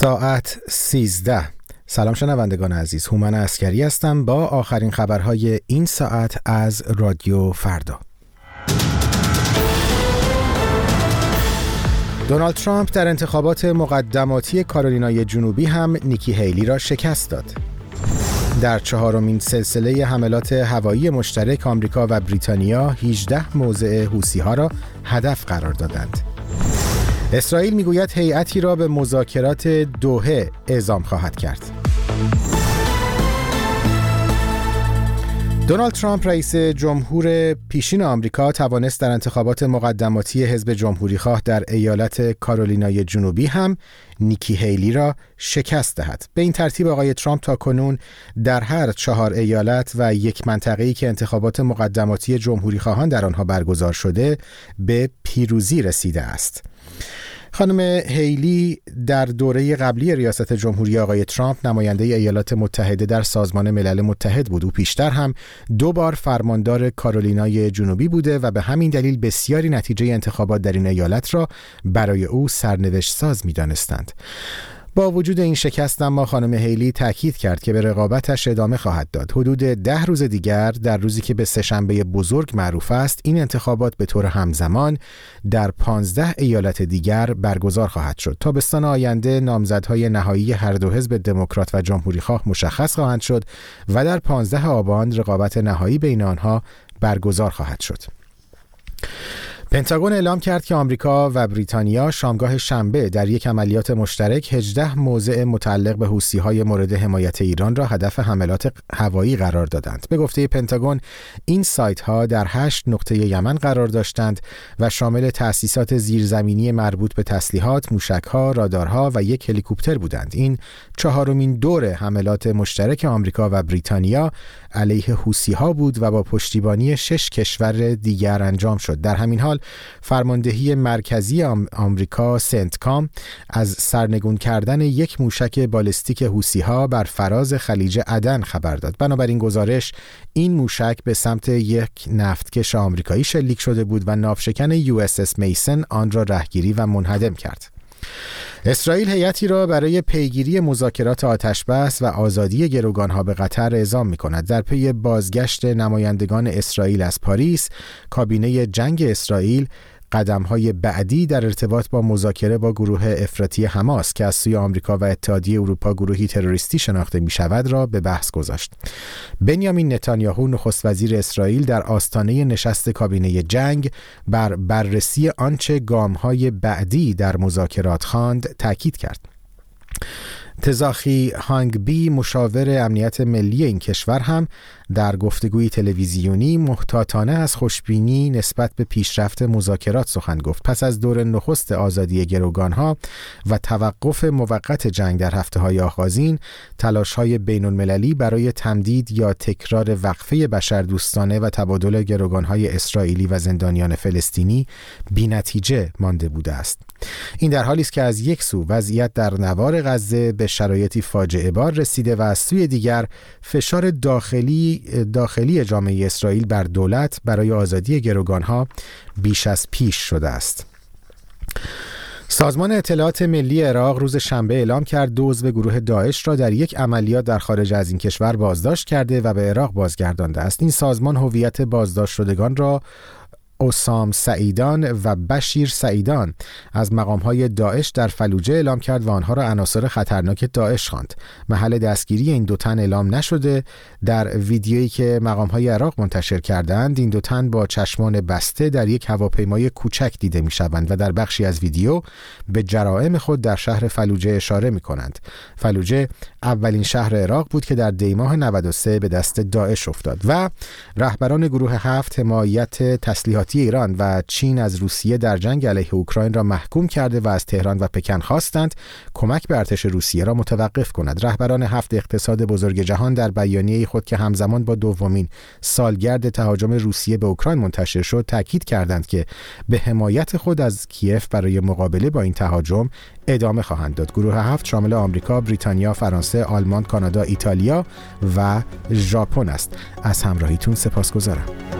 ساعت 13 سلام شنوندگان عزیز هومن اسکری هستم با آخرین خبرهای این ساعت از رادیو فردا دونالد ترامپ در انتخابات مقدماتی کارولینای جنوبی هم نیکی هیلی را شکست داد. در چهارمین سلسله حملات هوایی مشترک آمریکا و بریتانیا 18 موضع حوسی ها را هدف قرار دادند. اسرائیل می‌گوید هیئتی را به مذاکرات دوهه اعزام خواهد کرد. دونالد ترامپ رئیس جمهور پیشین آمریکا توانست در انتخابات مقدماتی حزب جمهوری خواه در ایالت کارولینای جنوبی هم نیکی هیلی را شکست دهد. به این ترتیب آقای ترامپ تا کنون در هر چهار ایالت و یک منطقه‌ای که انتخابات مقدماتی جمهوری خواهان در آنها برگزار شده به پیروزی رسیده است. خانم هیلی در دوره قبلی ریاست جمهوری آقای ترامپ نماینده ایالات متحده در سازمان ملل متحد بود او پیشتر هم دو بار فرماندار کارولینای جنوبی بوده و به همین دلیل بسیاری نتیجه انتخابات در این ایالت را برای او سرنوشت ساز می دانستند. با وجود این شکست اما خانم هیلی تاکید کرد که به رقابتش ادامه خواهد داد. حدود ده روز دیگر در روزی که به سهشنبه بزرگ معروف است، این انتخابات به طور همزمان در پانزده ایالت دیگر برگزار خواهد شد. تابستان آینده نامزدهای نهایی هر دو حزب دموکرات و جمهوری خواه مشخص خواهند شد و در 15 آبان رقابت نهایی بین آنها برگزار خواهد شد. پنتاگون اعلام کرد که آمریکا و بریتانیا شامگاه شنبه در یک عملیات مشترک 18 موضع متعلق به های مورد حمایت ایران را هدف حملات هوایی قرار دادند. به گفته پنتاگون این سایت ها در 8 نقطه یمن قرار داشتند و شامل تأسیسات زیرزمینی مربوط به تسلیحات، موشکها، رادارها و یک هلیکوپتر بودند. این چهارمین دور حملات مشترک آمریکا و بریتانیا علیه حوسی ها بود و با پشتیبانی شش کشور دیگر انجام شد. در همین حال فرماندهی مرکزی آمریکا سنتکام از سرنگون کردن یک موشک بالستیک حوسی ها بر فراز خلیج عدن خبر داد. بنابراین گزارش این موشک به سمت یک نفتکش آمریکایی شلیک شده بود و ناوشکن یو اس میسن آن را رهگیری و منهدم کرد. اسرائیل هیئتی را برای پیگیری مذاکرات آتشبس و آزادی گروگانها به قطر اعزام می کند. در پی بازگشت نمایندگان اسرائیل از پاریس، کابینه جنگ اسرائیل قدم های بعدی در ارتباط با مذاکره با گروه افراطی حماس که از سوی آمریکا و اتحادیه اروپا گروهی تروریستی شناخته می شود را به بحث گذاشت. بنیامین نتانیاهو نخست وزیر اسرائیل در آستانه نشست کابینه جنگ بر بررسی آنچه گام های بعدی در مذاکرات خواند تاکید کرد. تزاخی هانگ بی مشاور امنیت ملی این کشور هم در گفتگوی تلویزیونی محتاطانه از خوشبینی نسبت به پیشرفت مذاکرات سخن گفت. پس از دور نخست آزادی گروگانها و توقف موقت جنگ در هفته های آغازین تلاش های بین المللی برای تمدید یا تکرار وقفه بشردوستانه و تبادل گروگانهای اسرائیلی و زندانیان فلسطینی بی نتیجه مانده بوده است. این در حالی است که از یک سو وضعیت در نوار غزه به شرایطی فاجعه بار رسیده و از سوی دیگر فشار داخلی داخلی جامعه اسرائیل بر دولت برای آزادی گروگانها بیش از پیش شده است. سازمان اطلاعات ملی عراق روز شنبه اعلام کرد دو عضو گروه داعش را در یک عملیات در خارج از این کشور بازداشت کرده و به عراق بازگردانده است این سازمان هویت بازداشت شدگان را اسام سعیدان و بشیر سعیدان از مقامهای داعش در فلوجه اعلام کرد و آنها را عناصر خطرناک داعش خواند. محل دستگیری این دو تن اعلام نشده در ویدیویی که مقامهای عراق منتشر کردند این دو تن با چشمان بسته در یک هواپیمای کوچک دیده می شوند و در بخشی از ویدیو به جرائم خود در شهر فلوجه اشاره می کنند. فلوجه اولین شهر عراق بود که در دیماه 93 به دست داعش افتاد و رهبران گروه هفت حمایت تسلیحات ایران و چین از روسیه در جنگ علیه اوکراین را محکوم کرده و از تهران و پکن خواستند کمک به ارتش روسیه را متوقف کند. رهبران هفت اقتصاد بزرگ جهان در بیانیه خود که همزمان با دومین سالگرد تهاجم روسیه به اوکراین منتشر شد تاکید کردند که به حمایت خود از کیف برای مقابله با این تهاجم ادامه خواهند داد. گروه هفت شامل آمریکا، بریتانیا، فرانسه، آلمان، کانادا، ایتالیا و ژاپن است. از همراهیتون سپاسگزارم.